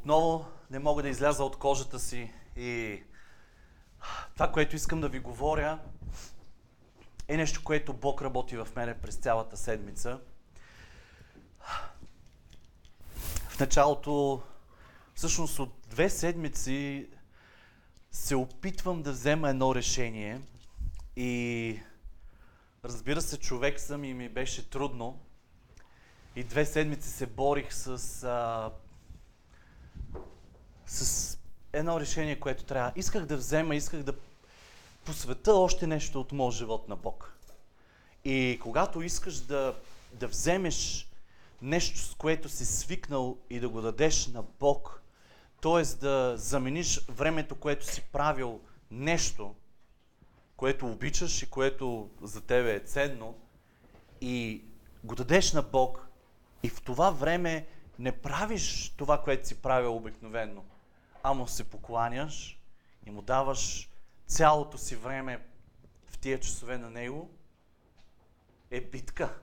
Отново не мога да изляза от кожата си и това, което искам да ви говоря, е нещо, което Бог работи в мене през цялата седмица. В началото, всъщност от две седмици, се опитвам да взема едно решение и разбира се, човек съм и ми беше трудно. И две седмици се борих с, а, с едно решение, което трябва. Исках да взема, исках да посвета още нещо от моят живот на Бог. И когато искаш да, да вземеш нещо, с което си свикнал и да го дадеш на Бог, т.е. да замениш времето, което си правил нещо, което обичаш и което за тебе е ценно, и го дадеш на Бог, и в това време не правиш това, което си правил обикновенно, а му се покланяш и му даваш цялото си време в тия часове на него, е битка.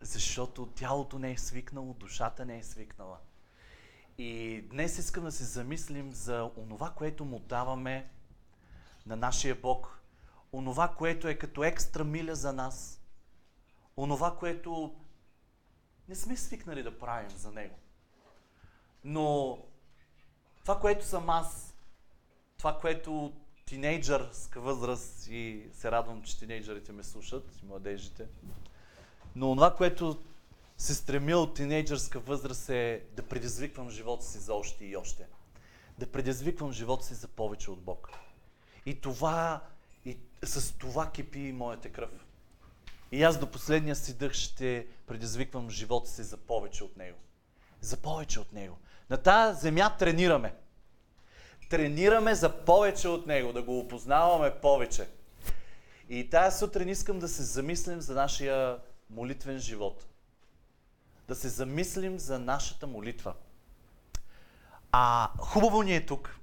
Защото тялото не е свикнало, душата не е свикнала. И днес искам да се замислим за онова, което му даваме на нашия Бог. Онова, което е като екстра миля за нас. Онова, което не сме свикнали да правим за Него. Но това, което съм аз, това, което тинейджърска възраст и се радвам, че тинейджърите ме слушат, и младежите, но това, което се стремя от тинейджърска възраст е да предизвиквам живота си за още и още. Да предизвиквам живота си за повече от Бог. И това, и с това кипи моята кръв. И аз до последния си дъх ще предизвиквам живота си за повече от Него. За повече от Него. На тази земя тренираме. Тренираме за повече от Него, да го опознаваме повече. И тази сутрин искам да се замислим за нашия молитвен живот. Да се замислим за нашата молитва. А хубаво ни е тук.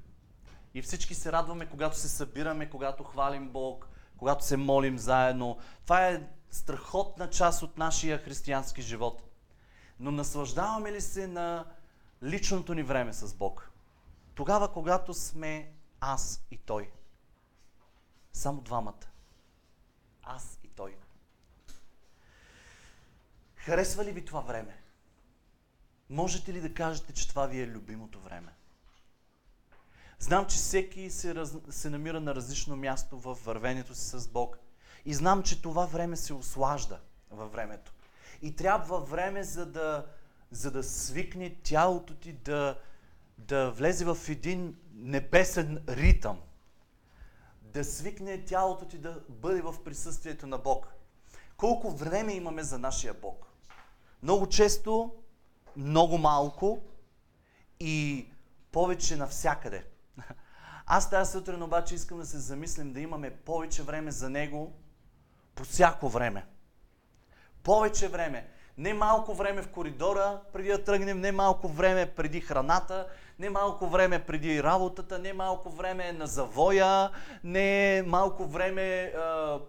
И всички се радваме, когато се събираме, когато хвалим Бог, когато се молим заедно. Това е страхотна част от нашия християнски живот. Но наслаждаваме ли се на личното ни време с Бог? Тогава, когато сме аз и Той. Само двамата. Аз и Той. Харесва ли ви това време? Можете ли да кажете, че това ви е любимото време? Знам, че всеки се, раз... се намира на различно място в вървението си с Бог. И знам, че това време се ослажда във времето. И трябва време, за да, за да свикне тялото ти да, да влезе в един небесен ритъм. Да свикне тялото ти да бъде в присъствието на Бог. Колко време имаме за нашия Бог? Много често, много малко и повече навсякъде. Аз тази сутрин обаче искам да се замислим да имаме повече време за Него по всяко време. Повече време. Не малко време в коридора преди да тръгнем, не малко време преди храната, не малко време преди работата, не малко време на завоя, не малко време а,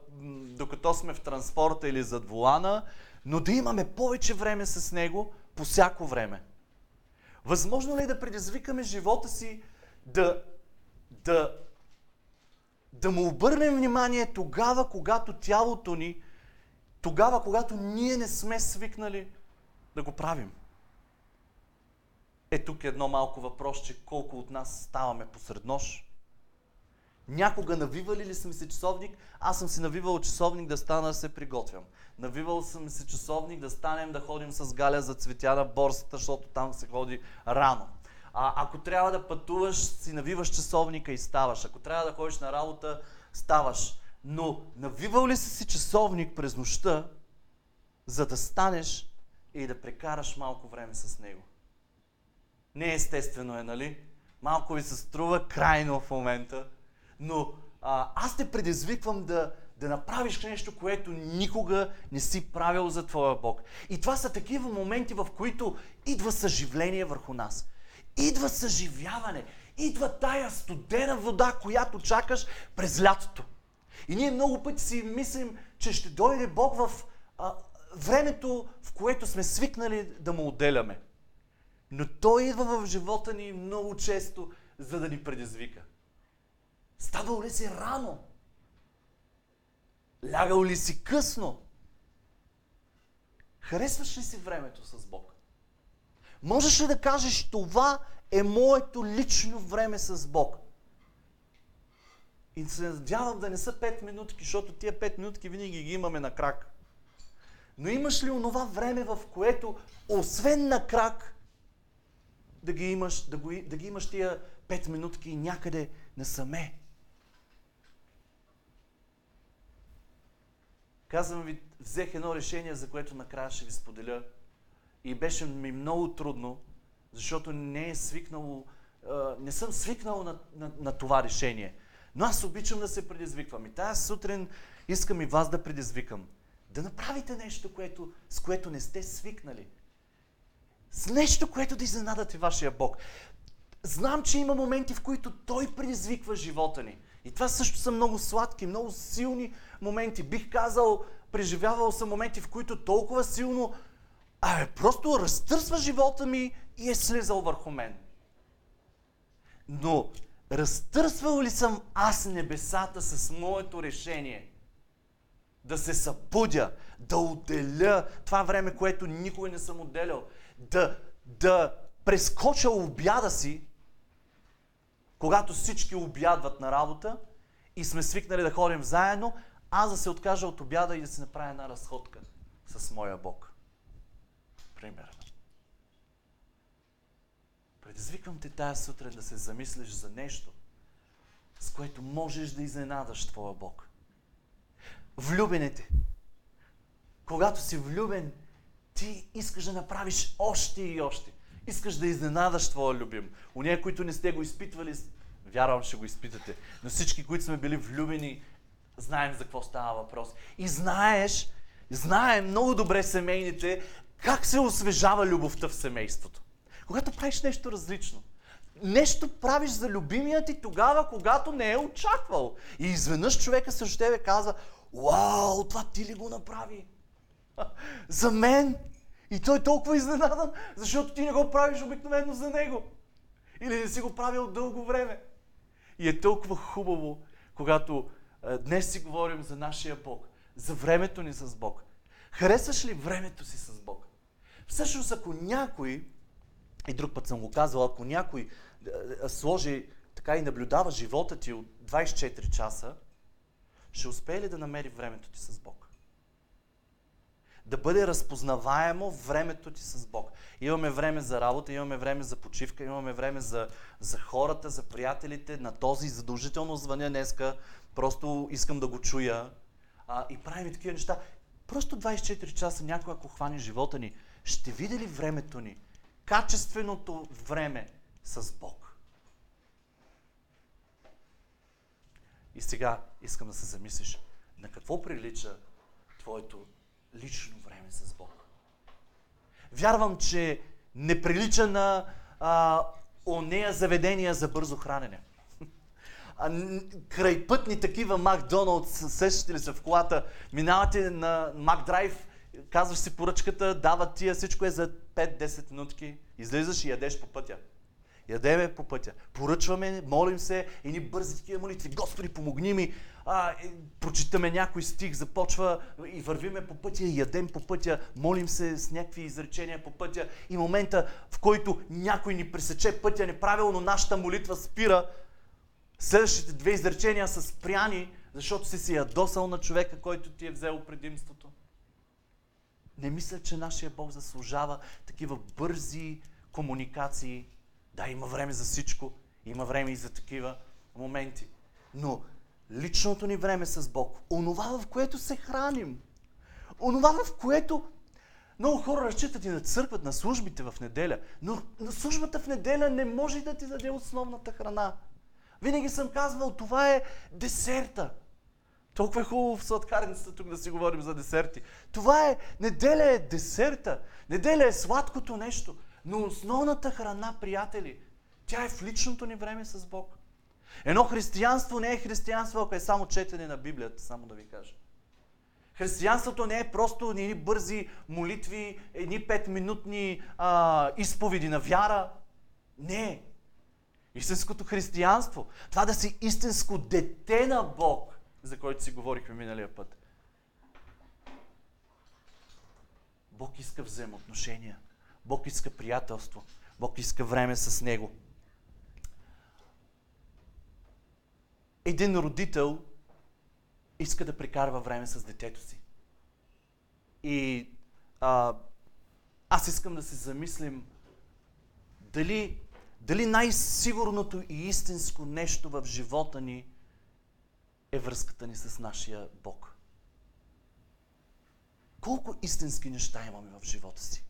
докато сме в транспорта или зад волана, но да имаме повече време с Него по всяко време. Възможно ли е да предизвикаме живота си да, да, да му обърнем внимание тогава, когато тялото ни, тогава, когато ние не сме свикнали да го правим? Е тук едно малко въпрос, че колко от нас ставаме посред нощ. Някога навивали ли съм се часовник? Аз съм си навивал часовник да стана да се приготвям. Навивал съм се часовник да станем да ходим с Галя за цветя на борсата, защото там се ходи рано. А, ако трябва да пътуваш, си навиваш часовника и ставаш. Ако трябва да ходиш на работа, ставаш. Но навивал ли си си часовник през нощта, за да станеш и да прекараш малко време с него? Не естествено е, нали? Малко ви се струва крайно в момента, но а, аз те предизвиквам да, да направиш нещо, което никога не си правил за твоя Бог. И това са такива моменти, в които идва съживление върху нас. Идва съживяване. Идва тая студена вода, която чакаш през лятото. И ние много пъти си мислим, че ще дойде Бог в а, времето, в което сме свикнали да му отделяме. Но Той идва в живота ни много често, за да ни предизвика. Ставал ли си рано? Лягал ли си късно? Харесваш ли си времето с Бог? Можеш ли да кажеш, това е моето лично време с Бог? И се надявам да не са 5 минутки, защото тия 5 минутки винаги ги имаме на крак. Но имаш ли онова време, в което, освен на крак, да ги имаш, да, го, да ги имаш тия 5 минутки някъде насаме? Казвам ви, взех едно решение, за което накрая ще ви споделя. И беше ми много трудно, защото не е свикнало, не съм свикнал на, на, на това решение. Но аз обичам да се предизвиквам. И тази сутрин искам и вас да предизвикам. Да направите нещо, което, с което не сте свикнали. С нещо, което да изненадате вашия Бог. Знам, че има моменти, в които Той предизвиква живота ни. И това също са много сладки, много силни моменти. Бих казал, преживявал съм моменти, в които толкова силно а, просто разтърсва живота ми и е слизал върху мен. Но разтърсвал ли съм аз небесата с моето решение? Да се събудя, да отделя това време, което никога не съм отделял, да, да прескоча обяда си, когато всички обядват на работа и сме свикнали да ходим заедно, аз да се откажа от обяда и да си направя една разходка с моя Бог. Примерно. Предизвиквам те тази сутрин да се замислиш за нещо, с което можеш да изненадаш твоя Бог. Влюбените. Когато си влюбен, ти искаш да направиш още и още. Искаш да изненадаш твоя любим. Уния, които не сте го изпитвали, вярвам, ще го изпитате. Но всички, които сме били влюбени, знаем за какво става въпрос. И знаеш, знаем много добре семейните, как се освежава любовта в семейството. Когато правиш нещо различно. Нещо правиш за любимия ти тогава, когато не е очаквал. И изведнъж човека срещу тебе казва, Вау, това ти ли го направи? За мен? И той е толкова изненадан, защото ти не го правиш обикновено за него. Или не си го правил дълго време. И е толкова хубаво, когато а, днес си говорим за нашия Бог, за времето ни с Бог. Харесваш ли времето си с Бог? Всъщност, ако някой, и друг път съм го казвал, ако някой сложи така и наблюдава живота ти от 24 часа, ще успее ли да намери времето ти с Бог? Да бъде разпознаваемо времето ти с Бог. Имаме време за работа, имаме време за почивка, имаме време за, за хората, за приятелите. На този задължително звъня днеска, просто искам да го чуя. А, и правим такива неща. Просто 24 часа някой, ако хване живота ни, ще види ли времето ни? Качественото време с Бог. И сега искам да се замислиш на какво прилича твоето лично време с Бог. Вярвам, че не прилича на а, онея заведения за бързо хранене. А, крайпътни такива Макдоналдс, сещате ли се в колата, минавате на Макдрайв, казваш си поръчката, дават тия, всичко е за 5-10 минутки, излизаш и ядеш по пътя. Ядеме по пътя. Поръчваме, молим се, и ни бързи такива молитви. Господи, помогни ми. А, прочитаме някой стих, започва и вървиме по пътя, и ядем по пътя, молим се с някакви изречения по пътя. И момента, в който някой ни пресече пътя неправилно, нашата молитва спира. Следващите две изречения са спряни, защото си си ядосал на човека, който ти е взел предимството. Не мисля, че нашия Бог заслужава такива бързи комуникации да, има време за всичко. Има време и за такива моменти. Но личното ни време с Бог, онова в което се храним, онова в което много хора разчитат и на църквата, на службите в неделя, но на службата в неделя не може да ти даде основната храна. Винаги съм казвал, това е десерта. Толкова е хубаво в сладкарницата тук да си говорим за десерти. Това е, неделя е десерта. Неделя е сладкото нещо. Но основната храна, приятели, тя е в личното ни време с Бог. Едно християнство не е християнство, ако е само четене на Библията, само да ви кажа. Християнството не е просто едни бързи молитви, едни петминутни а, изповеди на вяра. Не. Истинското християнство, това да си истинско дете на Бог, за който си говорихме миналия път. Бог иска взаимоотношения. Бог иска приятелство. Бог иска време с Него. Един родител иска да прекарва време с детето си. И а, аз искам да се замислим дали, дали най-сигурното и истинско нещо в живота ни е връзката ни с нашия Бог. Колко истински неща имаме в живота си?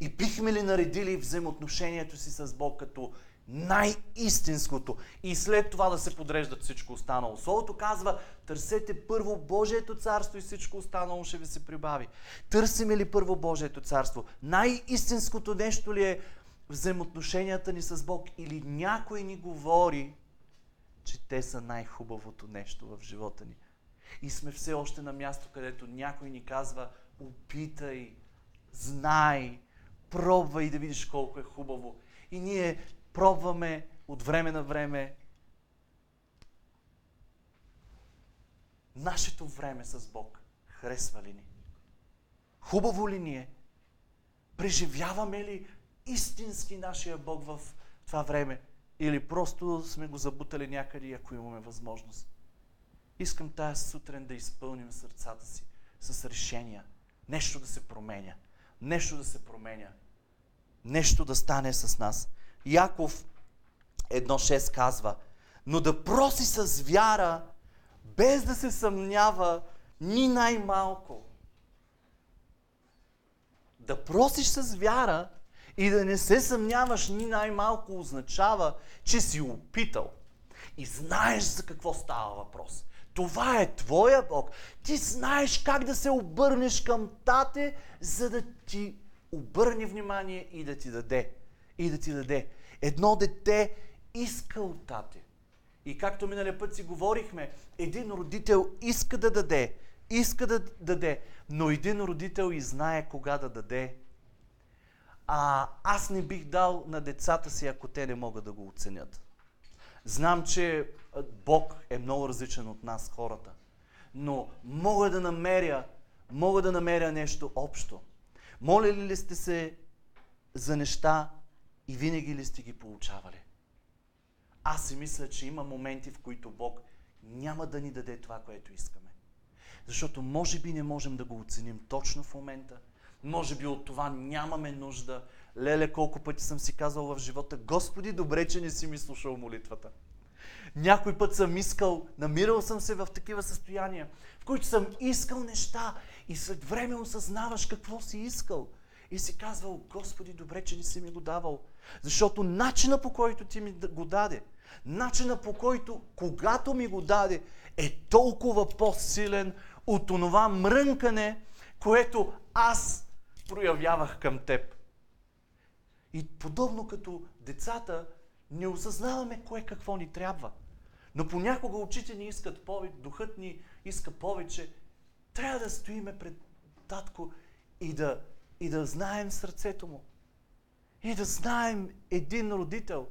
И бихме ли наредили взаимоотношението си с Бог като най-истинското и след това да се подреждат всичко останало. Словото казва, търсете първо Божието царство и всичко останало ще ви се прибави. Търсиме ли първо Божието царство? Най-истинското нещо ли е взаимоотношенията ни с Бог или някой ни говори, че те са най-хубавото нещо в живота ни. И сме все още на място, където някой ни казва, опитай, знай, пробвай да видиш колко е хубаво. И ние пробваме от време на време нашето време с Бог. Харесва ли ни? Хубаво ли ни е? Преживяваме ли истински нашия Бог в това време? Или просто сме го забутали някъде, ако имаме възможност? Искам тази сутрин да изпълним сърцата си с решения. Нещо да се променя. Нещо да се променя. Нещо да стане с нас. Яков 1.6 казва, но да проси с вяра, без да се съмнява ни най-малко. Да просиш с вяра и да не се съмняваш ни най-малко означава, че си опитал и знаеш за какво става въпрос. Това е твоя Бог. Ти знаеш как да се обърнеш към тате, за да ти обърне внимание и да ти даде. И да ти даде. Едно дете иска от тате. И както миналия път си говорихме, един родител иска да даде, иска да даде, но един родител и знае кога да даде. А аз не бих дал на децата си, ако те не могат да го оценят. Знам, че Бог е много различен от нас, хората. Но мога да намеря, мога да намеря нещо общо. Моля ли сте се за неща, и винаги ли сте ги получавали? Аз си мисля, че има моменти, в които Бог няма да ни даде това, което искаме. Защото може би не можем да го оценим точно в момента. Може би от това нямаме нужда. Леле, колко пъти съм си казал в живота, Господи, добре, че не си ми слушал молитвата. Някой път съм искал, намирал съм се в такива състояния, в които съм искал неща и след време осъзнаваш какво си искал. И си казвал, Господи, добре, че не си ми го давал. Защото начина по който ти ми го даде, начина по който, когато ми го даде, е толкова по-силен от онова мрънкане, което аз проявявах към теб. И подобно като децата, не осъзнаваме кое какво ни трябва. Но понякога очите ни искат повече, духът ни иска повече. Трябва да стоиме пред татко и да, и да знаем сърцето му. И да знаем един родител,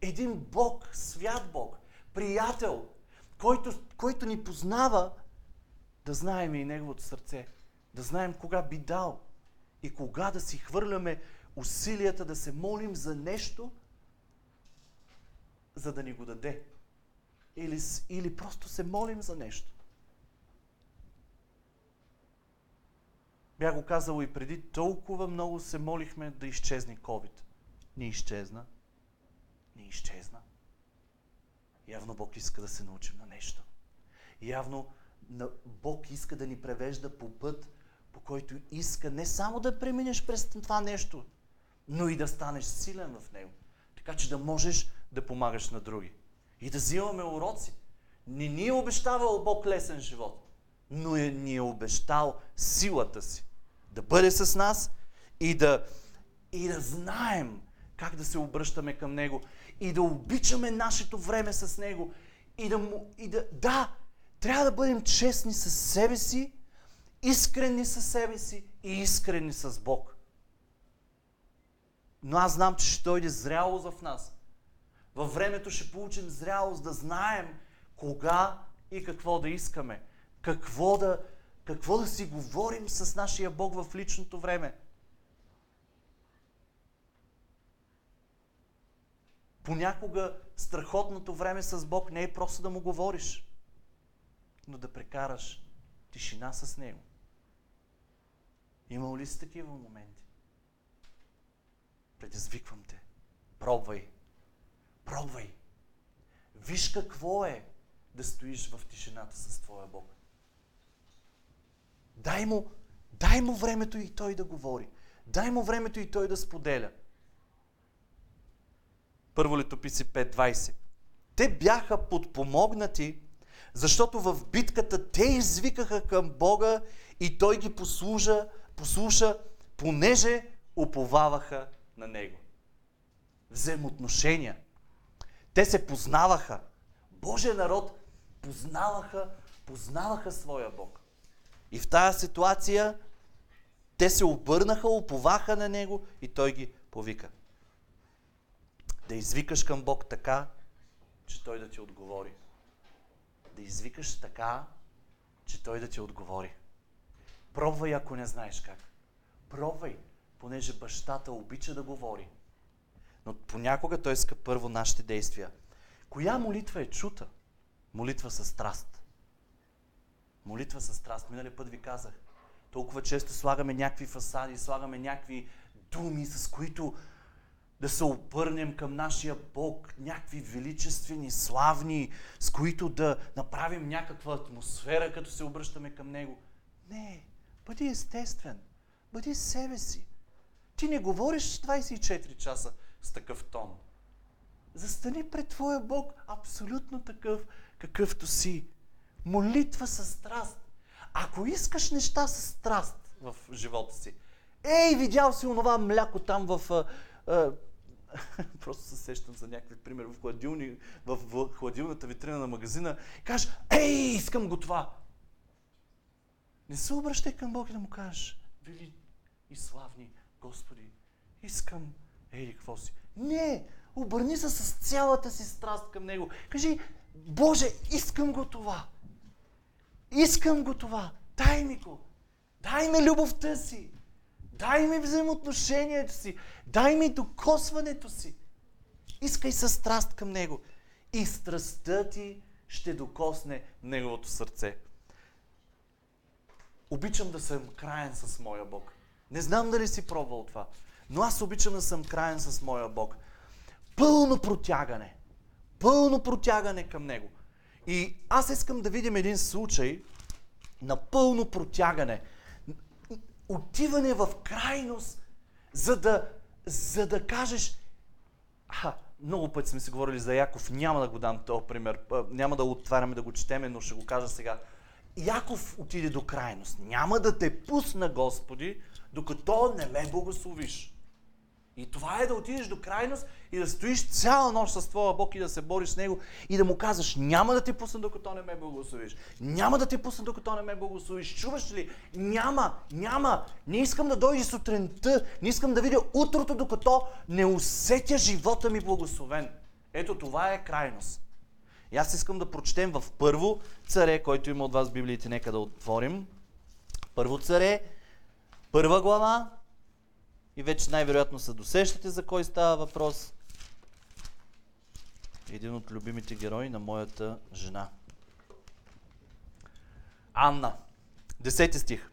един Бог, свят Бог, приятел, който, който ни познава, да знаем и Неговото сърце. Да знаем кога би дал и кога да си хвърляме усилията да се молим за нещо, за да ни го даде. Или, или просто се молим за нещо. Бях го казал и преди, толкова много се молихме да изчезне COVID. Не изчезна. Не изчезна. Явно Бог иска да се научим на нещо. Явно Бог иска да ни превежда по път, по който иска не само да преминеш през това нещо, но и да станеш силен в него. Така че да можеш да помагаш на други. И да взимаме уроци. Не ни е обещавал Бог лесен живот, но е, ни е обещал силата си да бъде с нас и да, и да знаем как да се обръщаме към Него и да обичаме нашето време с Него и да, му, и да, да, Трябва да бъдем честни с себе си, искрени със себе си и искрени с Бог. Но аз знам, че ще дойде зрялост в нас. Във времето ще получим зрялост да знаем кога и какво да искаме. Какво да, какво да си говорим с нашия Бог в личното време. Понякога страхотното време с Бог не е просто да му говориш, но да прекараш тишина с Него. Имало ли си такива моменти? Предизвиквам те. Пробвай. Пробвай. Виж какво е да стоиш в тишината с твоя Бог. Дай му, дай му времето и той да говори. Дай му времето и той да споделя. Първо летописи 5.20. Те бяха подпомогнати, защото в битката те извикаха към Бога и той ги послужа, послуша, понеже уповаваха на Него. Взаимоотношения. Те се познаваха. Божия народ познаваха, познаваха своя Бог. И в тази ситуация те се обърнаха, уповаха на Него и Той ги повика. Да извикаш към Бог така, че Той да ти отговори. Да извикаш така, че Той да ти отговори. Пробвай, ако не знаеш как. Пробвай, понеже бащата обича да говори. Но понякога той иска първо нашите действия. Коя молитва е чута? Молитва със страст. Молитва със страст. Минали път ви казах. Толкова често слагаме някакви фасади, слагаме някакви думи, с които да се обърнем към нашия Бог, някакви величествени, славни, с които да направим някаква атмосфера, като се обръщаме към Него. Не, бъди естествен, бъди себе си. Ти не говориш 24 часа с такъв тон. Застани пред Твоя Бог абсолютно такъв, какъвто си. Молитва със страст. Ако искаш неща с страст в живота си, ей, видял си онова мляко там в... А, а, просто се сещам за някакви пример в, хладилни, в, в хладилната витрина на магазина кажеш, ей, искам го това. Не се обръщай към Бог и да му кажеш, вели и славни Господи, искам, ей, какво си. Не, обърни се с цялата си страст към Него. Кажи, Боже, искам го това. Искам го това. Дай ми го. Дай ми любовта си. Дай ми взаимоотношението си. Дай ми докосването си. Искай със страст към Него. И страстта ти ще докосне Неговото сърце. Обичам да съм краен с моя Бог. Не знам дали си пробвал това, но аз обичам да съм краен с моя Бог. Пълно протягане. Пълно протягане към Него. И аз искам да видим един случай на пълно протягане. Отиване в крайност, за да, за да кажеш, а, много пъти сме си говорили за Яков, няма да го дам този пример, няма да отваряме да го четеме, но ще го кажа сега. Яков отиде до крайност. Няма да те пусна, Господи, докато не ме благословиш. И това е да отидеш до крайност и да стоиш цяла нощ с твоя Бог и да се бориш с Него и да му казваш, няма да те пусна докато не ме благословиш. Няма да те пусна докато не ме благословиш. Чуваш ли? Няма, няма. Не искам да дойде сутринта, не искам да видя утрото, докато не усетя живота ми благословен. Ето това е крайност. И аз искам да прочетем в първо царе, който има от вас Библиите, нека да отворим. Първо царе, първа глава, и вече най-вероятно се досещате за кой става въпрос. Един от любимите герои на моята жена. Анна. Десети стих.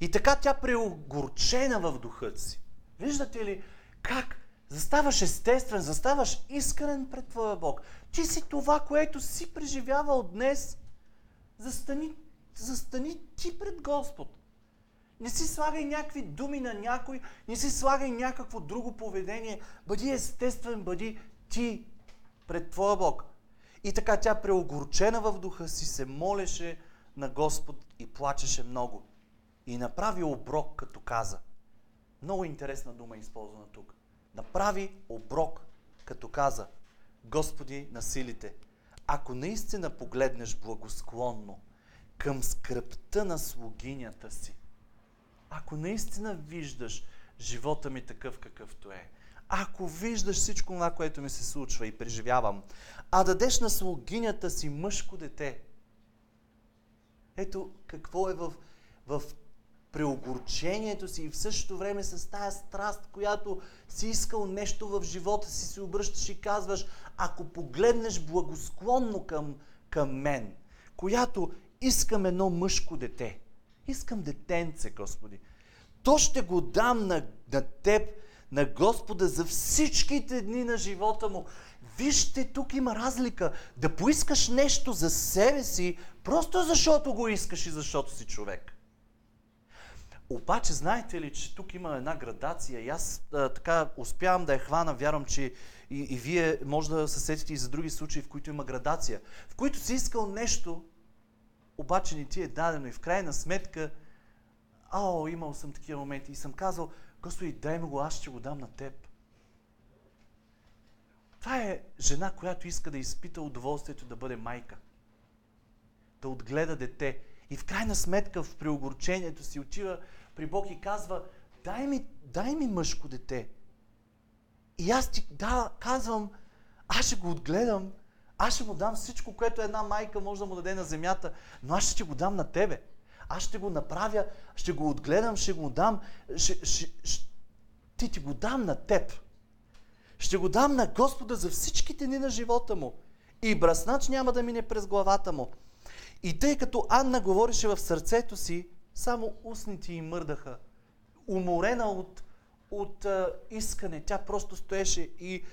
И така тя преогорчена в духът си. Виждате ли как заставаш естествен, заставаш искрен пред Твоя Бог. Ти си това, което си преживявал днес. Застани, застани ти пред Господ. Не си слагай някакви думи на някой, не си слагай някакво друго поведение. Бъди естествен, бъди ти пред Твоя Бог. И така тя преогорчена в духа си се молеше на Господ и плачеше много. И направи оброк, като каза. Много интересна дума е използвана тук. Направи оброк, като каза. Господи на силите, ако наистина погледнеш благосклонно към скръпта на слугинята си, ако наистина виждаш живота ми такъв какъвто е, ако виждаш всичко това, което ми се случва и преживявам, а дадеш на слугинята си мъжко дете, ето какво е в, в преогорчението си и в същото време с тая страст, която си искал нещо в живота си, се обръщаш и казваш, ако погледнеш благосклонно към, към мен, която искам едно мъжко дете, искам детенце, Господи, то ще го дам на, на теб, на Господа за всичките дни на живота му. Вижте, тук има разлика. Да поискаш нещо за себе си, просто защото го искаш и защото си човек. Обаче, знаете ли, че тук има една градация и аз а, така успявам да я хвана, вярвам, че и, и вие може да се сетите и за други случаи, в които има градация, в които си искал нещо, обаче не ти е дадено и в крайна сметка, ао, имал съм такива моменти и съм казал, Господи, дай ми го, аз ще го дам на теб. Това е жена, която иска да изпита удоволствието да бъде майка. Да отгледа дете. И в крайна сметка в преогорчението си отива при Бог и казва, дай ми, дай ми мъжко дете. И аз ти да, казвам, аз ще го отгледам, аз ще му дам всичко, което една майка може да му даде на земята, но аз ще го дам на тебе. Аз ще го направя, ще го отгледам, ще го дам, ще, ще, ще, ти ти го дам на теб. Ще го дам на Господа за всичките дни на живота му. И браснач няма да мине през главата му. И тъй като Анна говореше в сърцето си, само устните й мърдаха. Уморена от, от а, искане. Тя просто стоеше и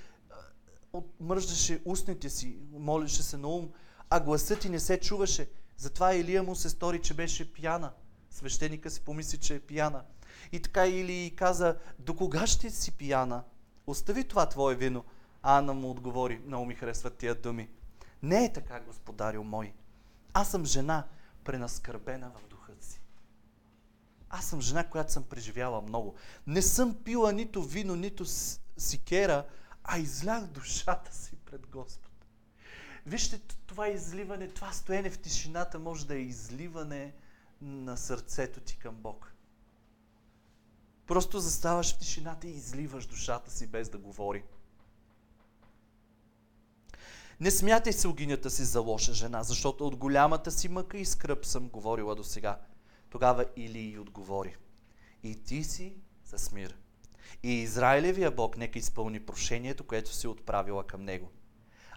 а, устните си, молеше се на ум, а гласът ти не се чуваше. Затова Илия му се стори, че беше пияна. Свещеника си помисли, че е пияна. И така Или каза, до кога ще си пияна? Остави това твое вино. А Ана му отговори, много ми харесват тия думи. Не е така, господарю мой. Аз съм жена, пренаскърбена в духа си. Аз съм жена, която съм преживяла много. Не съм пила нито вино, нито сикера, а излях душата си пред Господ. Вижте, това изливане, това стоене в тишината може да е изливане на сърцето ти към Бог. Просто заставаш в тишината и изливаш душата си без да говори. Не смятай се огинята си за лоша жена, защото от голямата си мъка и скръп съм говорила до сега. Тогава Или отговори. И ти си с мир. И Израилевия Бог нека изпълни прошението, което си отправила към него.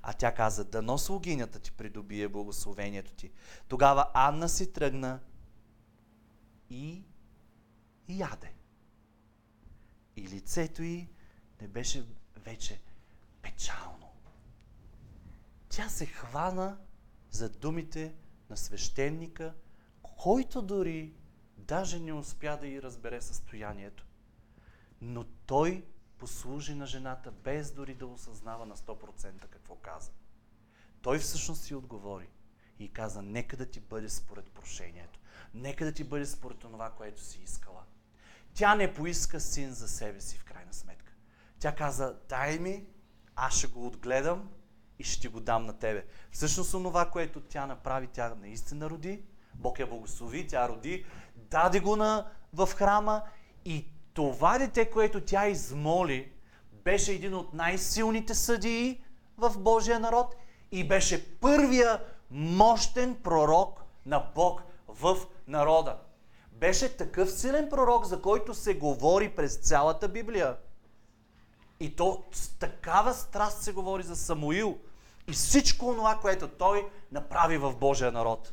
А тя каза, дано слугинята ти придобие благословението ти. Тогава Анна си тръгна и яде. И лицето й не беше вече печално. Тя се хвана за думите на свещеника, който дори даже не успя да й разбере състоянието. Но той послужи на жената, без дори да осъзнава на 100% какво каза. Той всъщност си отговори и каза, нека да ти бъде според прошението. Нека да ти бъде според това, което си искала. Тя не поиска син за себе си в крайна сметка. Тя каза, дай ми, аз ще го отгледам и ще ти го дам на тебе. Всъщност това, което тя направи, тя наистина роди. Бог я благослови, тя роди, даде го на, в храма и това дете, което тя измоли, беше един от най-силните съдии в Божия народ и беше първия мощен пророк на Бог в народа. Беше такъв силен пророк, за който се говори през цялата Библия. И то с такава страст се говори за Самуил и всичко това, което той направи в Божия народ.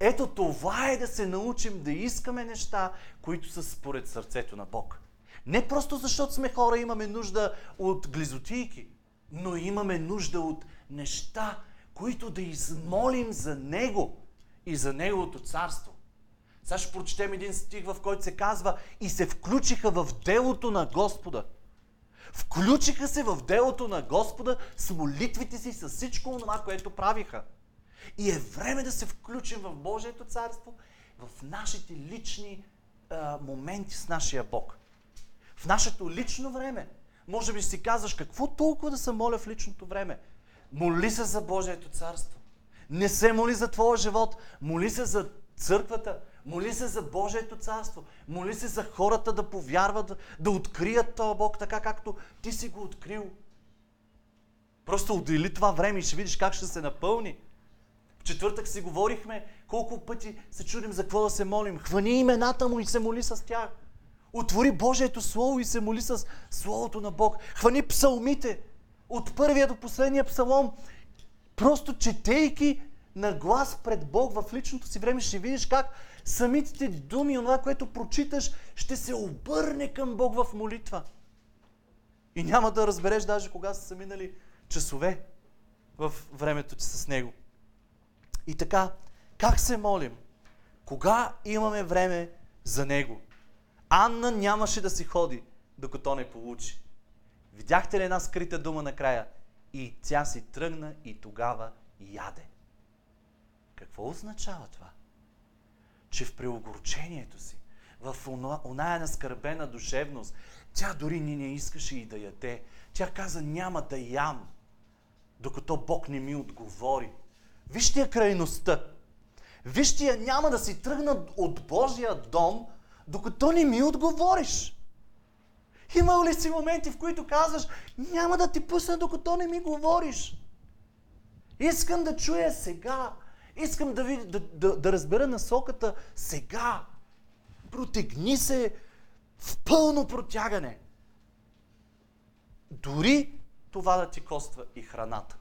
Ето това е да се научим да искаме неща, които са според сърцето на Бог. Не просто защото сме хора имаме нужда от глизотийки, но имаме нужда от неща, които да измолим за Него и за Неговото царство. Сега ще прочетем един стих, в който се казва и се включиха в делото на Господа. Включиха се в делото на Господа с молитвите си, с всичко това, което правиха. И е време да се включим в Божието царство, в нашите лични а, моменти с нашия Бог. В нашето лично време. Може би си казваш, какво толкова да се моля в личното време? Моли се за Божието царство. Не се моли за твоя живот, моли се за църквата, моли се за Божието царство, моли се за хората да повярват, да открият този Бог така, както ти си го открил. Просто отдели това време и ще видиш как ще се напълни. Четвъртък си говорихме колко пъти се чудим за какво да се молим. Хвани имената му и се моли с тях. Отвори Божието Слово и се моли с Словото на Бог. Хвани псалмите. От първия до последния псалом. Просто четейки на глас пред Бог в личното си време, ще видиш как самите думи, това, което прочиташ, ще се обърне към Бог в молитва. И няма да разбереш даже кога са минали часове в времето ти с Него. И така, как се молим? Кога имаме време за Него? Анна нямаше да си ходи, докато не получи. Видяхте ли една скрита дума накрая? И тя си тръгна и тогава яде. Какво означава това? Че в преогорчението си, в оная наскърбена душевност, тя дори ни не искаше и да яде. Тя каза, няма да ям, докато Бог не ми отговори. Вижте я крайността. Вижте я, няма да си тръгна от Божия дом, докато не ми отговориш. Имал ли си моменти, в които казваш, няма да ти пусна, докато не ми говориш? Искам да чуя сега. Искам да, ви, да, да, да разбера насоката сега. Протегни се в пълно протягане. Дори това да ти коства и храната.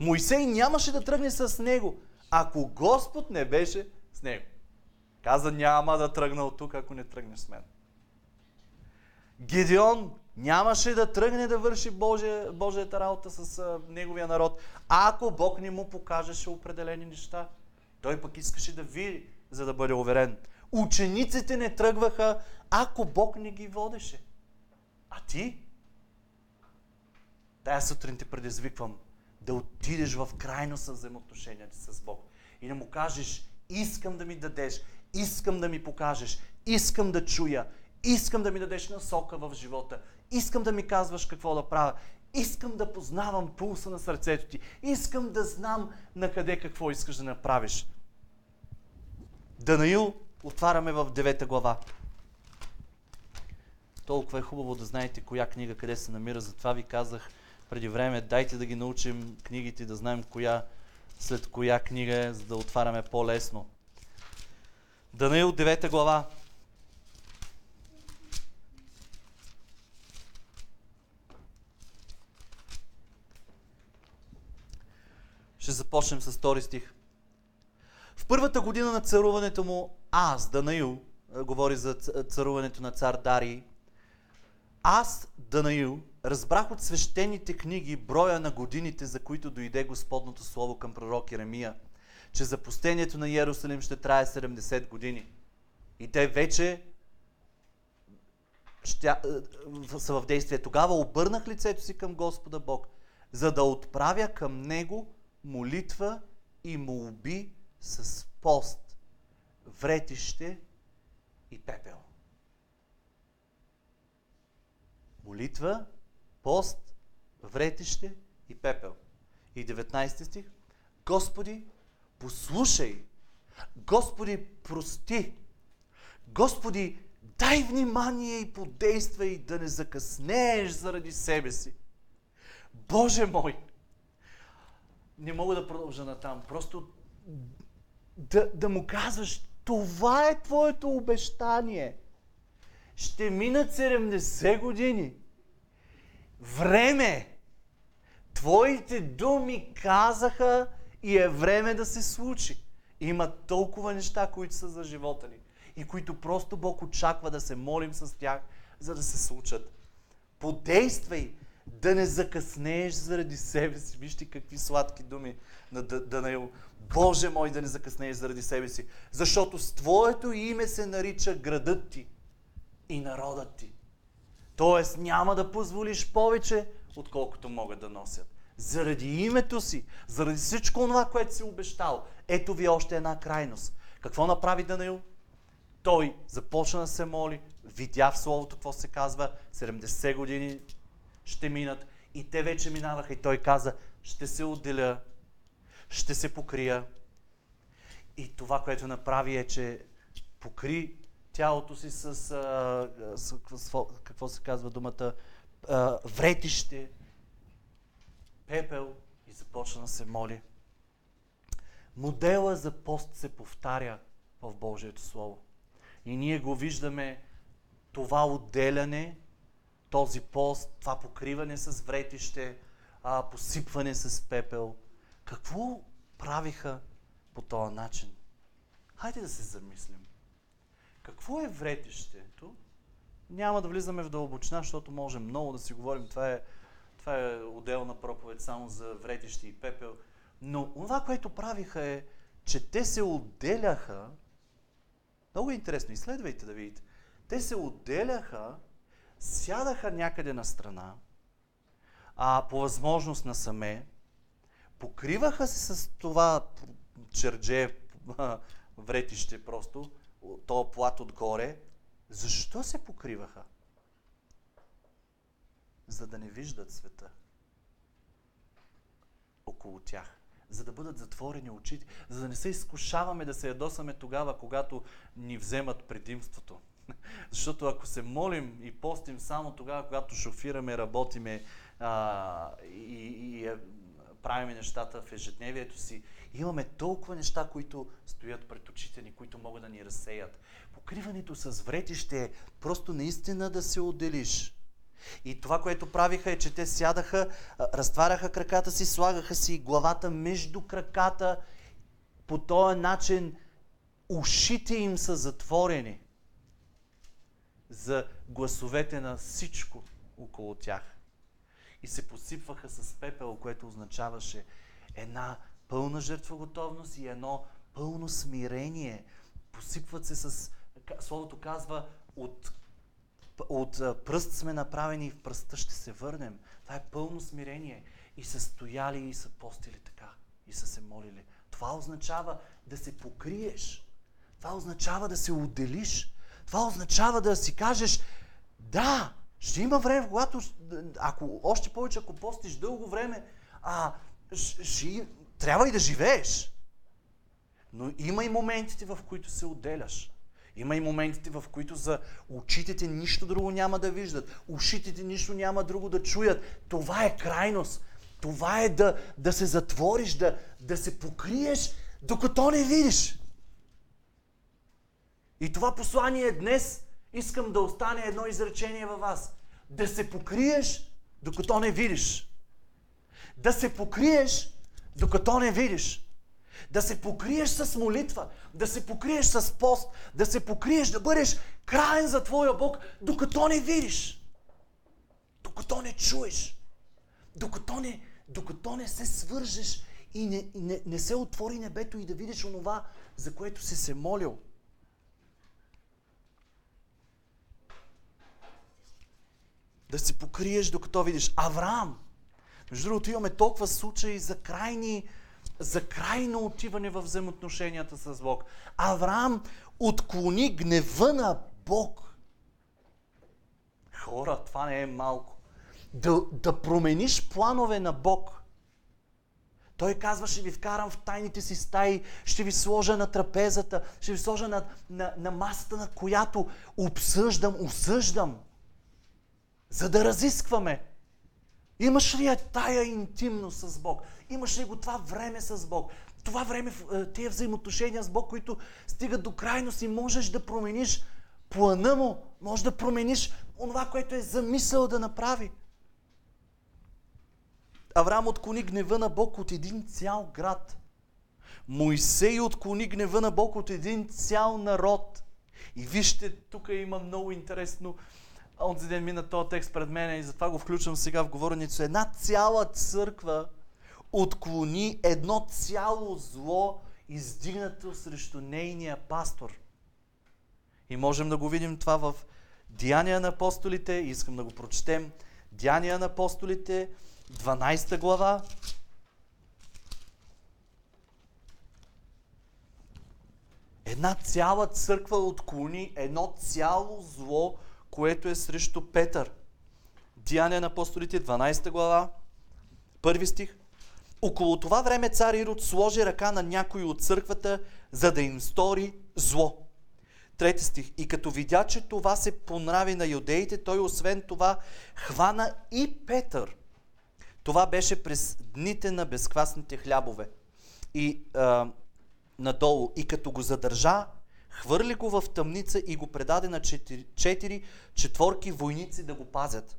Моисей нямаше да тръгне с него, ако Господ не беше с него. Каза, няма да тръгна от тук, ако не тръгнеш с мен. Гедеон нямаше да тръгне да върши Божия, Божията работа с а, неговия народ, ако Бог не му покажеше определени неща. Той пък искаше да види, за да бъде уверен. Учениците не тръгваха, ако Бог не ги водеше. А ти? Тая сутрин те предизвиквам да отидеш в крайно с взаимоотношенията с Бог и да му кажеш, искам да ми дадеш, искам да ми покажеш, искам да чуя, искам да ми дадеш насока в живота, искам да ми казваш какво да правя, искам да познавам пулса на сърцето ти, искам да знам на къде какво искаш да направиш. Данаил отваряме в 9 глава. Толкова е хубаво да знаете коя книга къде се намира, затова ви казах преди време, дайте да ги научим книгите, да знаем коя след коя книга е, за да отваряме по-лесно. Данаил 9 глава. Ще започнем с втори стих. В първата година на царуването му, аз, Данаил, говори за царуването на цар Дарий, аз, Данаил, разбрах от свещените книги броя на годините, за които дойде Господното Слово към пророк Еремия, че запустението на Иерусалим ще трае 70 години. И те вече ще, са в действие. Тогава обърнах лицето си към Господа Бог, за да отправя към Него молитва и молби с пост, вретище и пепел. Молитва пост, вретище и пепел. И 19 стих. Господи, послушай. Господи, прости. Господи, дай внимание и подействай да не закъснееш заради себе си. Боже мой! Не мога да продължа натам. Просто да, да му казваш, това е твоето обещание. Ще минат 70 години време. Твоите думи казаха и е време да се случи. Има толкова неща, които са за живота ни и които просто Бог очаква да се молим с тях, за да се случат. Подействай, да не закъснееш заради себе си. Вижте какви сладки думи на Данаил. Боже мой, да не закъснееш заради себе си, защото с Твоето име се нарича градът ти и народът ти. Тоест няма да позволиш повече, отколкото могат да носят. Заради името си, заради всичко това, което си обещал. Ето ви още една крайност. Какво направи Данаил? Той започна да се моли, видя в Словото какво се казва, 70 години ще минат И те вече минаваха и той каза, ще се отделя, ще се покрия. И това, което направи е, че покри тялото си с, а, с, с какво се казва думата, а, вретище, пепел и започна да се моли. Модела за пост се повтаря в Божието Слово. И ние го виждаме това отделяне, този пост, това покриване с вретище, а, посипване с пепел. Какво правиха по този начин? Хайде да се замислим. Какво е вретището? Няма да влизаме в дълбочина, защото може много да си говорим. Това е, това е отделна проповед само за вретище и пепел. Но това, което правиха е, че те се отделяха. Много е интересно, изследвайте да видите. Те се отделяха, сядаха някъде на страна, а по възможност насаме, покриваха се с това чердже, вретище просто, то плат отгоре. Защо се покриваха? За да не виждат света около тях. За да бъдат затворени очите. За да не се изкушаваме да се ядосаме тогава, когато ни вземат предимството. Защото ако се молим и постим само тогава, когато шофираме, работиме а, и, и е, правиме нещата в ежедневието си, имаме толкова неща, които стоят пред очите ни, които могат да ни разсеят. Покриването с вретище е просто наистина да се отделиш. И това, което правиха е, че те сядаха, разтваряха краката си, слагаха си главата между краката. По този начин ушите им са затворени за гласовете на всичко около тях. И се посипваха с пепел, което означаваше една пълна жертвоготовност и едно пълно смирение. Посипват се с, словото казва, от, от пръст сме направени и в пръста ще се върнем. Това е пълно смирение. И са стояли и са постили така. И са се молили. Това означава да се покриеш. Това означава да се отделиш. Това означава да си кажеш, да, ще има време, когато, ако още повече, ако постиш дълго време, а, ще, трябва и да живееш. Но има и моментите, в които се отделяш. Има и моментите, в които за очите ти нищо друго няма да виждат. Ушите ти нищо няма друго да чуят. Това е крайност. Това е да, да се затвориш, да, да се покриеш, докато не видиш. И това послание днес искам да остане едно изречение във вас. Да се покриеш, докато не видиш. Да се покриеш, докато не видиш. Да се покриеш с молитва, да се покриеш с пост, да се покриеш, да бъдеш краен за Твоя Бог, докато не видиш. Докато не чуеш. Докато не, докато не се свържеш и не, не, не се отвори небето и да видиш онова, за което си се молил. Да се покриеш, докато видиш. Авраам, между другото, имаме толкова случаи за крайни, за крайно отиване в взаимоотношенията с Бог. Авраам отклони гнева на Бог. Хора, това не е малко. Да, да промениш планове на Бог. Той казва, ще ви вкарам в тайните си стаи, ще ви сложа на трапезата, ще ви сложа на, на, на масата, на която обсъждам, осъждам, за да разискваме. Имаш ли я тая интимност с Бог? Имаш ли го това време с Бог? Това време, е, тези взаимоотношения с Бог, които стигат до крайност и можеш да промениш плана му, можеш да промениш онова, което е замисъл да направи. Авраам отклони гнева на Бог от един цял град. Моисей отклони гнева на Бог от един цял народ. И вижте, тук има много интересно онзи ден мина този текст пред мен и затова го включвам сега в говоренето. Една цяла църква отклони едно цяло зло, издигнато срещу нейния пастор. И можем да го видим това в Деяния на апостолите. Искам да го прочетем. Деяния на апостолите, 12 глава. Една цяла църква отклони едно цяло зло, което е срещу Петър. Деяния на апостолите, 12 глава, първи стих. Около това време цар Ирод сложи ръка на някой от църквата, за да им стори зло. Трети стих. И като видя, че това се понрави на юдеите, той освен това хвана и Петър. Това беше през дните на безквасните хлябове. И а, надолу. И като го задържа, хвърли го в тъмница и го предаде на четири, четворки войници да го пазят.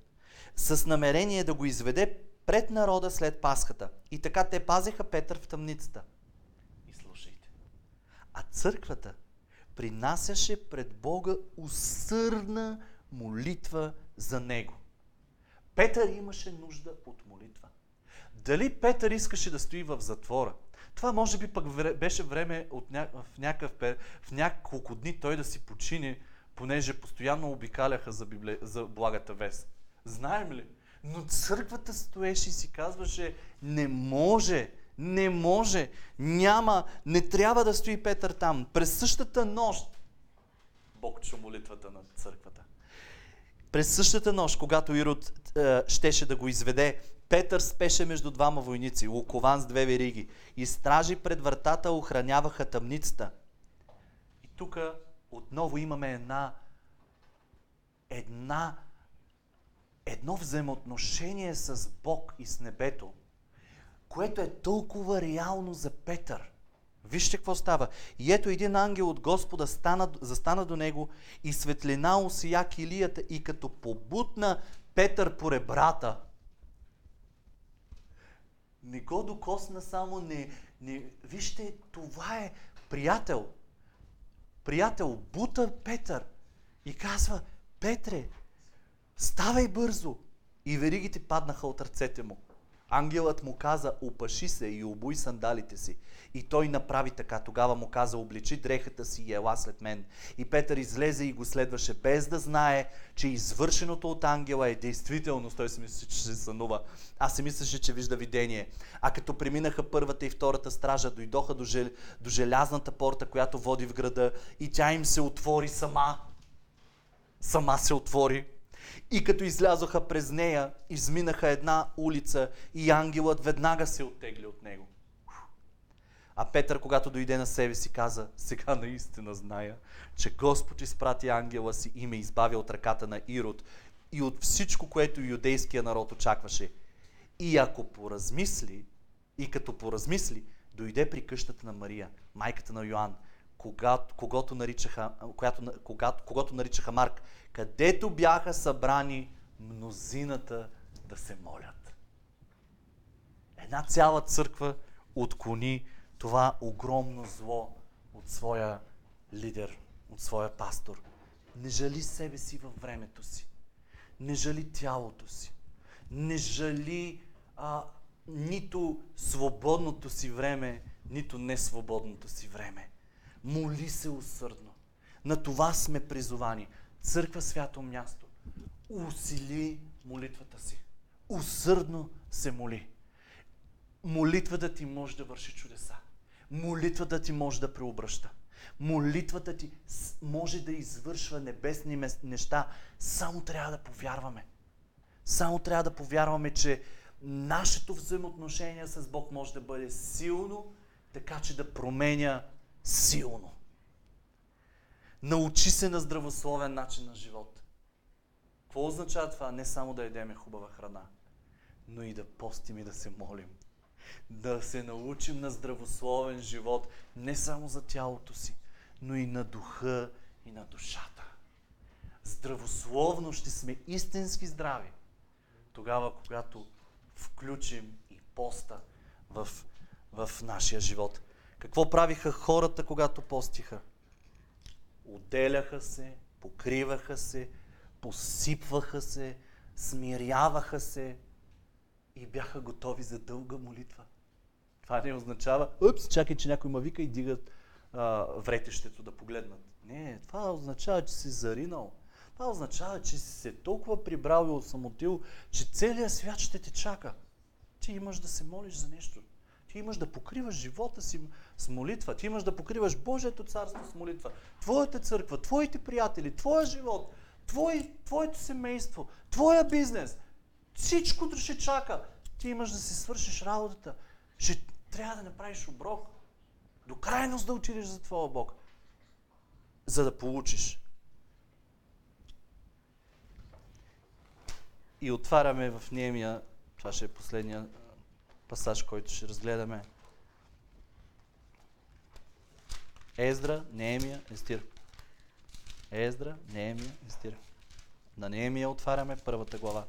С намерение да го изведе пред народа след Пасхата. И така те пазиха Петър в тъмницата. И слушайте. А църквата принасяше пред Бога усърдна молитва за него. Петър имаше нужда от молитва. Дали Петър искаше да стои в затвора? Това може би пък беше време от ня... в, някакъв, в няколко дни той да си почине, понеже постоянно обикаляха за, Библе... за благата вест. Знаем ли? Но църквата стоеше и си казваше, не може, не може, няма, не трябва да стои Петър там. През същата нощ Бог чу молитвата на църквата. През същата нощ, когато Ирод е, щеше да го изведе, Петър спеше между двама войници, лукован с две вериги, и стражи пред вратата охраняваха тъмницата. И тук отново имаме една, една, едно взаимоотношение с Бог и с небето, което е толкова реално за Петър. Вижте какво става. И ето един ангел от Господа стана, застана до него и светлина усия килията и като побутна Петър по ребрата. Не го докосна само, не, не... Вижте, това е приятел. Приятел, бута Петър и казва, Петре, ставай бързо. И веригите паднаха от ръцете му. Ангелът му каза, опаши се и обуй сандалите си. И той направи така. Тогава му каза, обличи дрехата си и ела след мен. И Петър излезе и го следваше, без да знае, че извършеното от ангела е действителност. Той си мисли, че се сънува. Аз си мислеше, че вижда видение. А като преминаха първата и втората стража, дойдоха до, жел... до желязната порта, която води в града и тя им се отвори сама. Сама се отвори и като излязоха през нея, изминаха една улица и ангелът веднага се оттегли от него. А Петър, когато дойде на себе си, каза, сега наистина зная, че Господ изпрати ангела си и ме избави от ръката на Ирод и от всичко, което юдейския народ очакваше. И ако поразмисли, и като поразмисли, дойде при къщата на Мария, майката на Йоанн, когато, когато наричаха, когато, когато, когато наричаха Марк, където бяха събрани мнозината да се молят. Една цяла църква отклони това огромно зло от своя лидер, от своя пастор. Не жали себе си във времето си. Не жали тялото си. Не жали а, нито свободното си време, нито несвободното си време. Моли се усърдно. На това сме призовани. Църква свято място. Усили молитвата си. Усърдно се моли. Молитвата ти може да върши чудеса. Молитвата ти може да преобръща. Молитвата ти може да извършва небесни неща. Само трябва да повярваме. Само трябва да повярваме, че нашето взаимоотношение с Бог може да бъде силно, така че да променя силно. Научи се на здравословен начин на живот. Какво означава това? Не само да едеме хубава храна, но и да постим и да се молим. Да се научим на здравословен живот, не само за тялото си, но и на духа и на душата. Здравословно ще сме истински здрави, тогава, когато включим и поста в, в нашия живот. Какво правиха хората, когато постиха? Отделяха се, покриваха се, посипваха се, смиряваха се и бяха готови за дълга молитва. Това не означава, упс, чакай, че някой ма вика и дигат а, вретещето да погледнат. Не, това означава, че си заринал. Това означава, че си се толкова прибрал и осамотил, че целият свят ще те чака. Ти имаш да се молиш за нещо. Ти имаш да покриваш живота си с молитва. Ти имаш да покриваш Божието царство с молитва. Твоята църква, твоите приятели, твоя живот, твой, твоето семейство, твоя бизнес. Всичкото ще чака. Ти имаш да си свършиш работата. Ще трябва да направиш оброк. До крайност да отидеш за твоя Бог. За да получиш. И отваряме в Немия, това ще е последния пасаж, който ще разгледаме. Ездра, Неемия, Естир. Ездра, Неемия, Естир. На Неемия отваряме първата глава.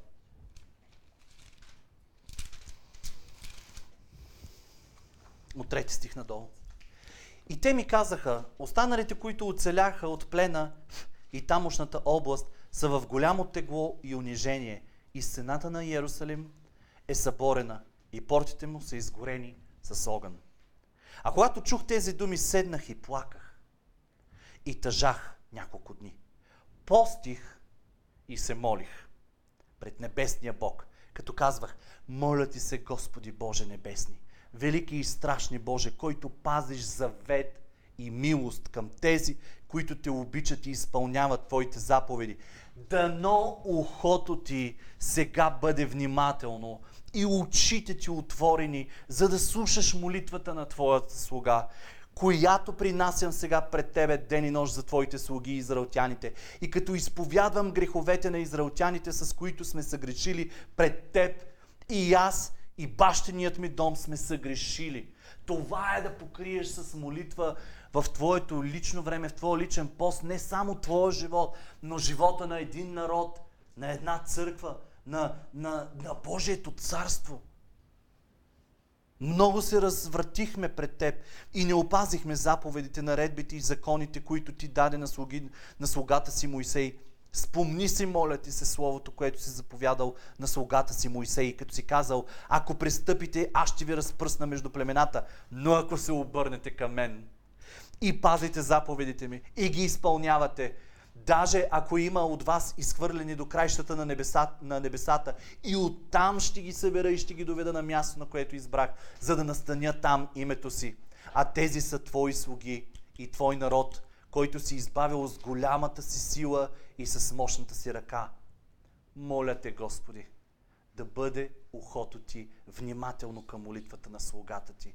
От трети стих надолу. И те ми казаха, останалите, които оцеляха от плена и тамошната област, са в голямо тегло и унижение. И стената на Иерусалим е съборена и портите му са изгорени с огън. А когато чух тези думи, седнах и плаках. И тъжах няколко дни. Постих и се молих пред небесния Бог, като казвах, моля ти се, Господи Боже небесни, велики и страшни Боже, който пазиш завет и милост към тези, които те обичат и изпълняват Твоите заповеди. Дано ухото ти сега бъде внимателно и очите ти отворени, за да слушаш молитвата на Твоята слуга, която принасям сега пред Тебе ден и нощ за Твоите слуги израелтяните. И като изповядвам греховете на израелтяните, с които сме съгрешили пред Теб, и аз и бащеният ми дом сме съгрешили. Това е да покриеш с молитва в твоето лично време, в твоя личен пост, не само твоя живот, но живота на един народ, на една църква, на, на, на Божието царство. Много се развратихме пред Теб и не опазихме заповедите, наредбите и законите, които Ти даде на, слуги, на слугата си Моисей. Спомни си, моля ти се, словото, което си заповядал на слугата си Моисей, като си казал, ако престъпите, аз ще ви разпръсна между племената, но ако се обърнете към мен и пазите заповедите ми и ги изпълнявате, Даже ако има от вас изхвърлени до краищата на небесата, на небесата и оттам ще ги събера и ще ги доведа на място, на което избрах, за да настаня там името си. А тези са Твои слуги и Твой народ, който си избавил с голямата си сила и с мощната си ръка. Моля те, Господи, да бъде ухото Ти внимателно към молитвата на слугата Ти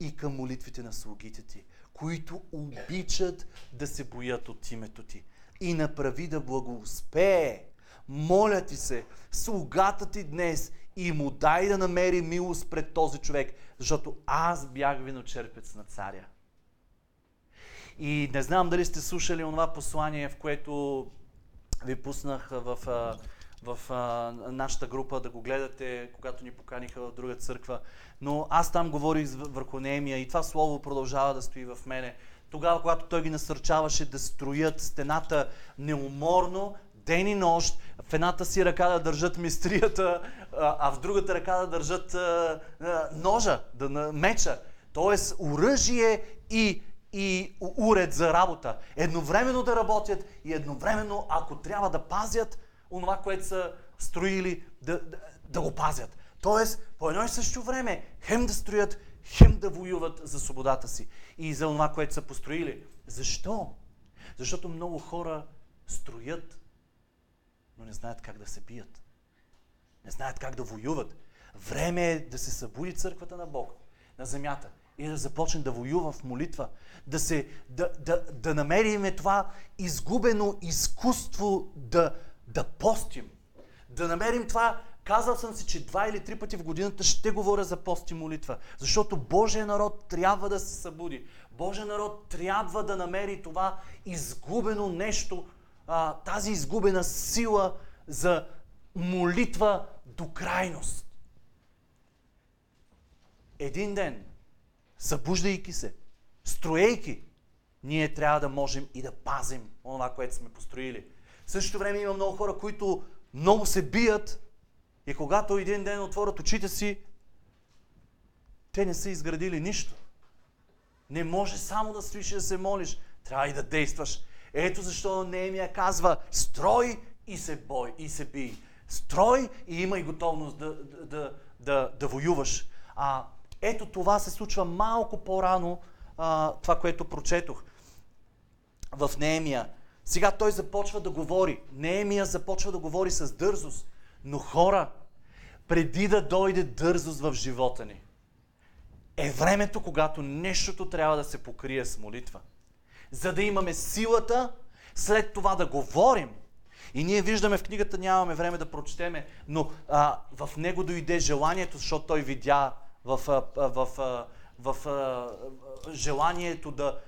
и към молитвите на слугите Ти, които обичат да се боят от името Ти и направи да благоуспее. Моля ти се, слугата ти днес и му дай да намери милост пред този човек, защото аз бях виночерпец на царя. И не знам дали сте слушали това послание, в което ви пуснах в, в, в нашата група да го гледате, когато ни поканиха в друга църква. Но аз там говорих върху Неемия и това слово продължава да стои в мене тогава, когато той ги насърчаваше да строят стената неуморно, ден и нощ, в едната си ръка да държат мистрията, а в другата ръка да държат ножа, да, меча. Тоест оръжие и, и уред за работа. Едновременно да работят и едновременно, ако трябва да пазят онова, което са строили, да, да, да го пазят. Тоест, по едно и също време, хем да строят, хем да воюват за свободата си и за това, което са построили. Защо? Защото много хора строят, но не знаят как да се бият. Не знаят как да воюват. Време е да се събуди църквата на Бог на земята и да започне да воюва в молитва, да, се, да, да, да намериме това изгубено изкуство да, да постим, да намерим това Казал съм си, че два или три пъти в годината ще говоря за пост и молитва, защото Божия народ трябва да се събуди. Божия народ трябва да намери това изгубено нещо, тази изгубена сила за молитва до крайност. Един ден, събуждайки се, строейки, ние трябва да можем и да пазим това, което сме построили. В същото време има много хора, които много се бият, и когато един ден отворят очите си, те не са изградили нищо. Не може само да стоиш и да се молиш. Трябва и да действаш. Ето защо Неемия казва, строй и се бой, и се бий. Строй и имай готовност да, да, да, да, воюваш. А, ето това се случва малко по-рано, това, което прочетох в Неемия. Сега той започва да говори. Неемия започва да говори с дързост. Но хора, преди да дойде дързост в живота ни, е времето, когато нещото трябва да се покрие с молитва. За да имаме силата след това да говорим. И ние виждаме в книгата, нямаме време да прочетеме, но а, в него дойде желанието, защото той видя в, в, в, в, в, в желанието да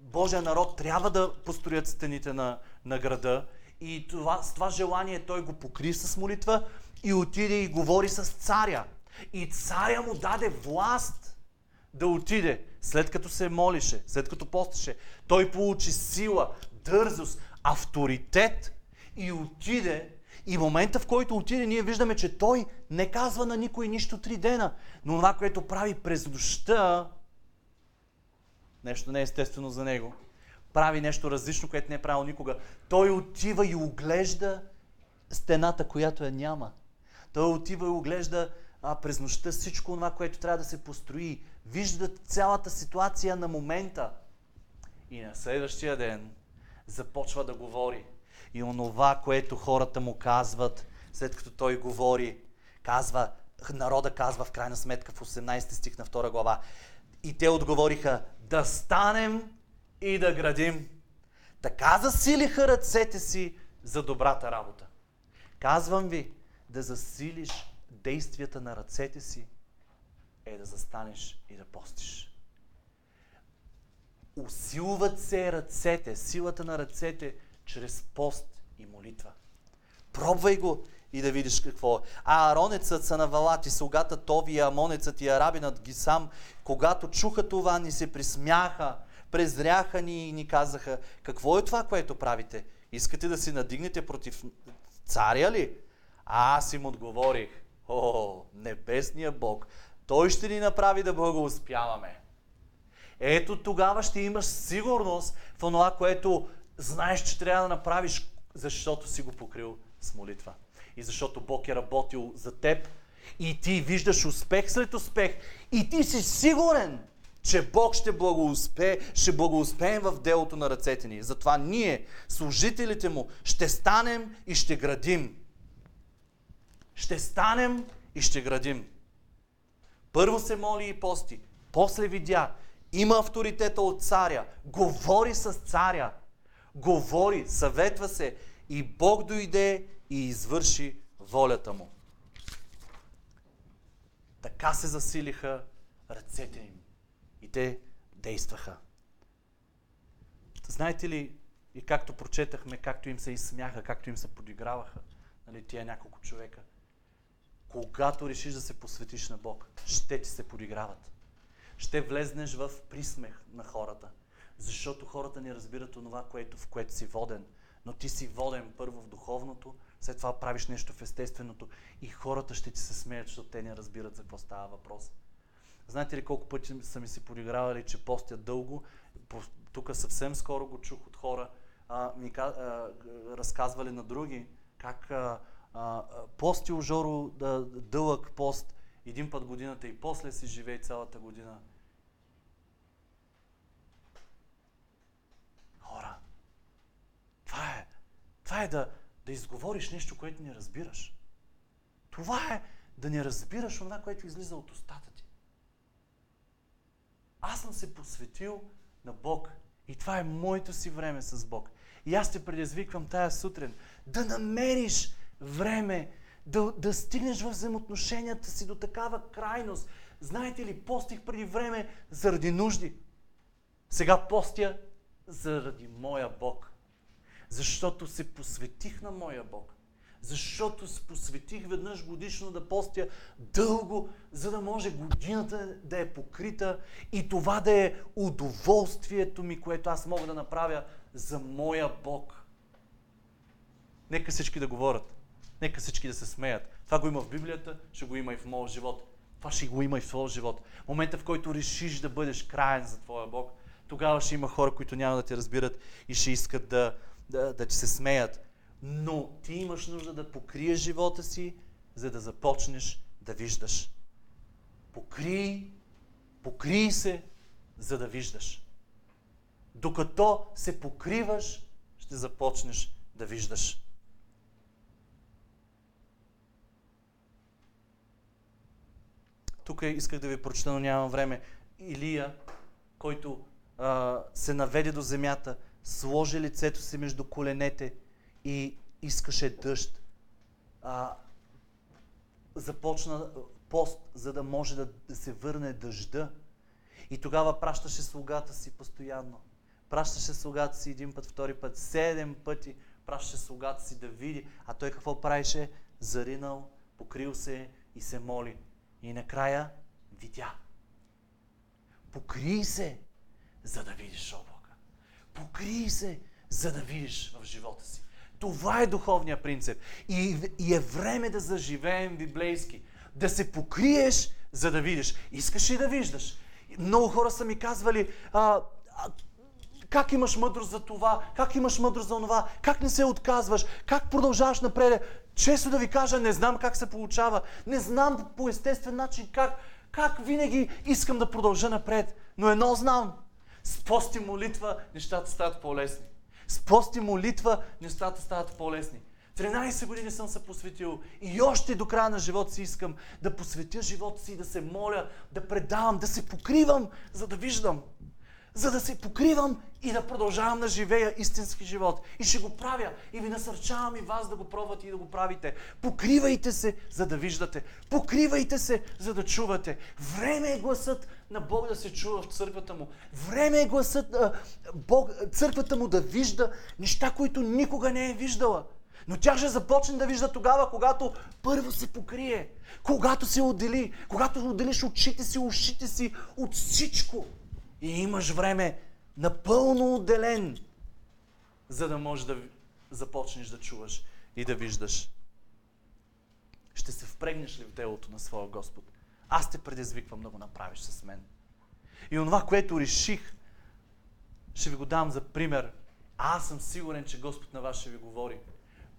Божия народ трябва да построят стените на, на града. И това, с това желание той го покри с молитва и отиде и говори с царя. И царя му даде власт да отиде, след като се молише, след като постеше. Той получи сила, дързост, авторитет и отиде. И момента, в който отиде, ние виждаме, че той не казва на никой нищо три дена. Но това, което прави през нощта, нещо не е естествено за него, прави нещо различно, което не е правил никога. Той отива и оглежда стената, която я няма. Той отива и оглежда а, през нощта всичко това, което трябва да се построи. Вижда цялата ситуация на момента. И на следващия ден започва да говори. И онова, което хората му казват, след като той говори, казва, народа казва в крайна сметка в 18 стих на 2 глава. И те отговориха, да станем и да градим. Така засилиха ръцете си за добрата работа. Казвам ви, да засилиш действията на ръцете си е да застанеш и да постиш. Усилват се ръцете, силата на ръцете, чрез пост и молитва. Пробвай го и да видиш какво е. А аронецът са навалати, слугата Тови, амонецът и арабинът ги сам, когато чуха това, ни се присмяха, презряха ни и ни казаха, какво е това, което правите? Искате да си надигнете против царя ли? А аз им отговорих, о, небесния Бог, той ще ни направи да благоуспяваме. Ето тогава ще имаш сигурност в това, което знаеш, че трябва да направиш, защото си го покрил с молитва. И защото Бог е работил за теб и ти виждаш успех след успех и ти си сигурен, че Бог ще благоуспее, ще благоуспеем в делото на ръцете ни. Затова ние, служителите му, ще станем и ще градим. Ще станем и ще градим. Първо се моли и пости, после видя, има авторитета от царя, говори с царя, говори, съветва се и Бог дойде и извърши волята му. Така се засилиха ръцете им и те действаха. Знаете ли, и както прочетахме, както им се изсмяха, както им се подиграваха, нали, тия няколко човека, когато решиш да се посветиш на Бог, ще ти се подиграват. Ще влезнеш в присмех на хората. Защото хората не разбират онова, което, в което си воден. Но ти си воден първо в духовното, след това правиш нещо в естественото и хората ще ти се смеят, защото те не разбират за какво става въпрос. Знаете ли колко пъти са ми се подигравали, че постят дълго? Тук съвсем скоро го чух от хора, а, ми а, разказвали на други, как а, а, постил Жоро да, дълъг пост един път годината и после си живее цялата година. Хора, това е, това е да, да изговориш нещо, което не разбираш. Това е да не разбираш това, което излиза от устата ти. Аз съм се посветил на Бог и това е моето си време с Бог. И аз те предизвиквам тая сутрин да намериш време да, да стигнеш в взаимоотношенията си до такава крайност. Знаете ли, постих преди време заради нужди. Сега постя заради моя Бог. Защото се посветих на моя Бог. Защото се посветих веднъж годишно да постя дълго, за да може годината да е покрита и това да е удоволствието ми, което аз мога да направя за моя Бог. Нека всички да говорят. Нека всички да се смеят. Това го има в Библията, ще го има и в моя живот. Това ще го има и в твоя живот. Момента, в който решиш да бъдеш краен за твоя Бог, тогава ще има хора, които няма да те разбират и ще искат да, да, да ти се смеят. Но ти имаш нужда да покриеш живота си, за да започнеш да виждаш. Покри, покри се, за да виждаш. Докато се покриваш, ще започнеш да виждаш. тук исках да ви прочета, но нямам време. Илия, който а, се наведе до земята, сложи лицето си между коленете и искаше дъжд. А, започна пост, за да може да се върне дъжда. И тогава пращаше слугата си постоянно. Пращаше слугата си един път, втори път, седем пъти пращаше слугата си да види. А той какво правише? Заринал, покрил се и се моли. И накрая видя. Покри се, за да видиш облака. Покри се, за да видиш в живота си. Това е духовния принцип. И, и е време да заживеем библейски. Да се покриеш, за да видиш. Искаш ли да виждаш? Много хора са ми казвали, а, а, как имаш мъдрост за това, как имаш мъдрост за това, как не се отказваш, как продължаваш напред. Често да ви кажа, не знам как се получава, не знам по естествен начин как, как винаги искам да продължа напред. Но едно знам, с пост и молитва нещата стават по-лесни. С пост и молитва нещата стават по-лесни. 13 години съм се посветил и още до края на живота си искам да посветя живота си, да се моля, да предавам, да се покривам, за да виждам. За да се покривам и да продължавам да живея истински живот. И ще го правя. И ви насърчавам и вас да го пробвате и да го правите. Покривайте се, за да виждате. Покривайте се, за да чувате. Време е гласът на Бог да се чува в църквата му. Време е гласът на Бог, църквата му да вижда неща, които никога не е виждала. Но тя ще започне да вижда тогава, когато първо се покрие, когато се отдели, когато отделиш очите си, ушите си от всичко. И имаш време напълно отделен, за да можеш да започнеш да чуваш и да виждаш. Ще се впрегнеш ли в делото на своя Господ? Аз те предизвиквам да го направиш с мен. И онова, което реших, ще ви го дам за пример. Аз съм сигурен, че Господ на вас ще ви говори.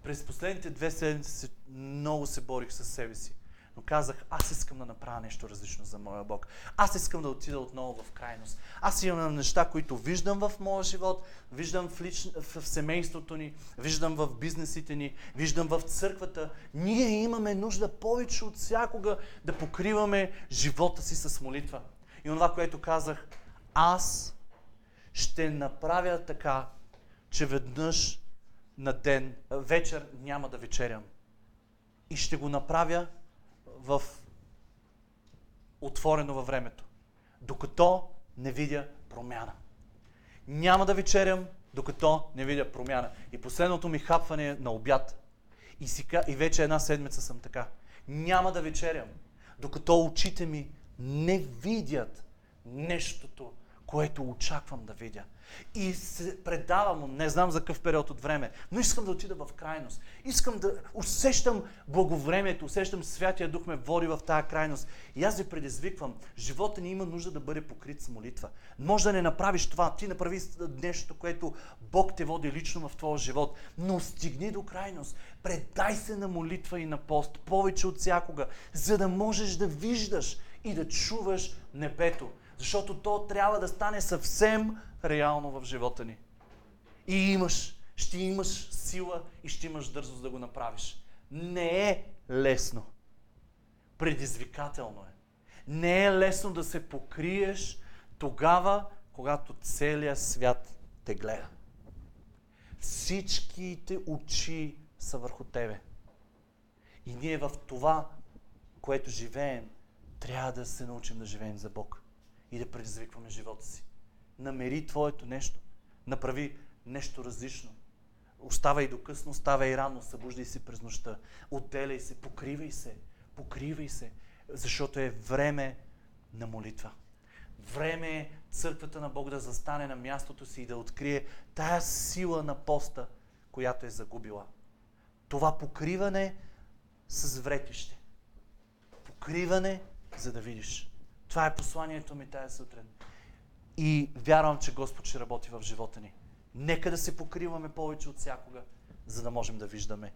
През последните две седмици много се борих с себе си. Но казах, аз искам да направя нещо различно за моя Бог. Аз искам да отида отново в крайност. Аз имам неща, които виждам в моя живот, виждам в, лич... в семейството ни, виждам в бизнесите ни, виждам в църквата. Ние имаме нужда повече от всякога да покриваме живота си с молитва. И това, което казах, аз ще направя така, че веднъж на ден, вечер няма да вечерям. И ще го направя в отворено във времето, докато не видя промяна. Няма да вечерям, докато не видя промяна. И последното ми хапване е на обяд. И, си, и вече една седмица съм така. Няма да вечерям, докато очите ми не видят нещото, което очаквам да видя. И се предавам, не знам за какъв период от време, но искам да отида в крайност. Искам да усещам благовремието, усещам Святия Дух ме води в тази крайност. И аз ви предизвиквам, живота ни има нужда да бъде покрит с молитва. Може да не направиш това, ти направи нещо, което Бог те води лично в твоя живот, но стигни до крайност. Предай се на молитва и на пост, повече от всякога, за да можеш да виждаш и да чуваш небето. Защото то трябва да стане съвсем реално в живота ни. И имаш, ще имаш сила и ще имаш дързост да го направиш. Не е лесно. Предизвикателно е. Не е лесно да се покриеш тогава, когато целият свят те гледа. Всичките очи са върху тебе. И ние в това, което живеем, трябва да се научим да живеем за Бог и да предизвикваме живота си. Намери твоето нещо. Направи нещо различно. Оставай до късно, оставай рано, събуждай се през нощта. Отделяй се, покривай се, покривай се, защото е време на молитва. Време е църквата на Бог да застане на мястото си и да открие тая сила на поста, която е загубила. Това покриване с вретище. Покриване, за да видиш. Това е посланието ми тази сутрин. И вярвам, че Господ ще работи в живота ни. Нека да се покриваме повече от всякога, за да можем да виждаме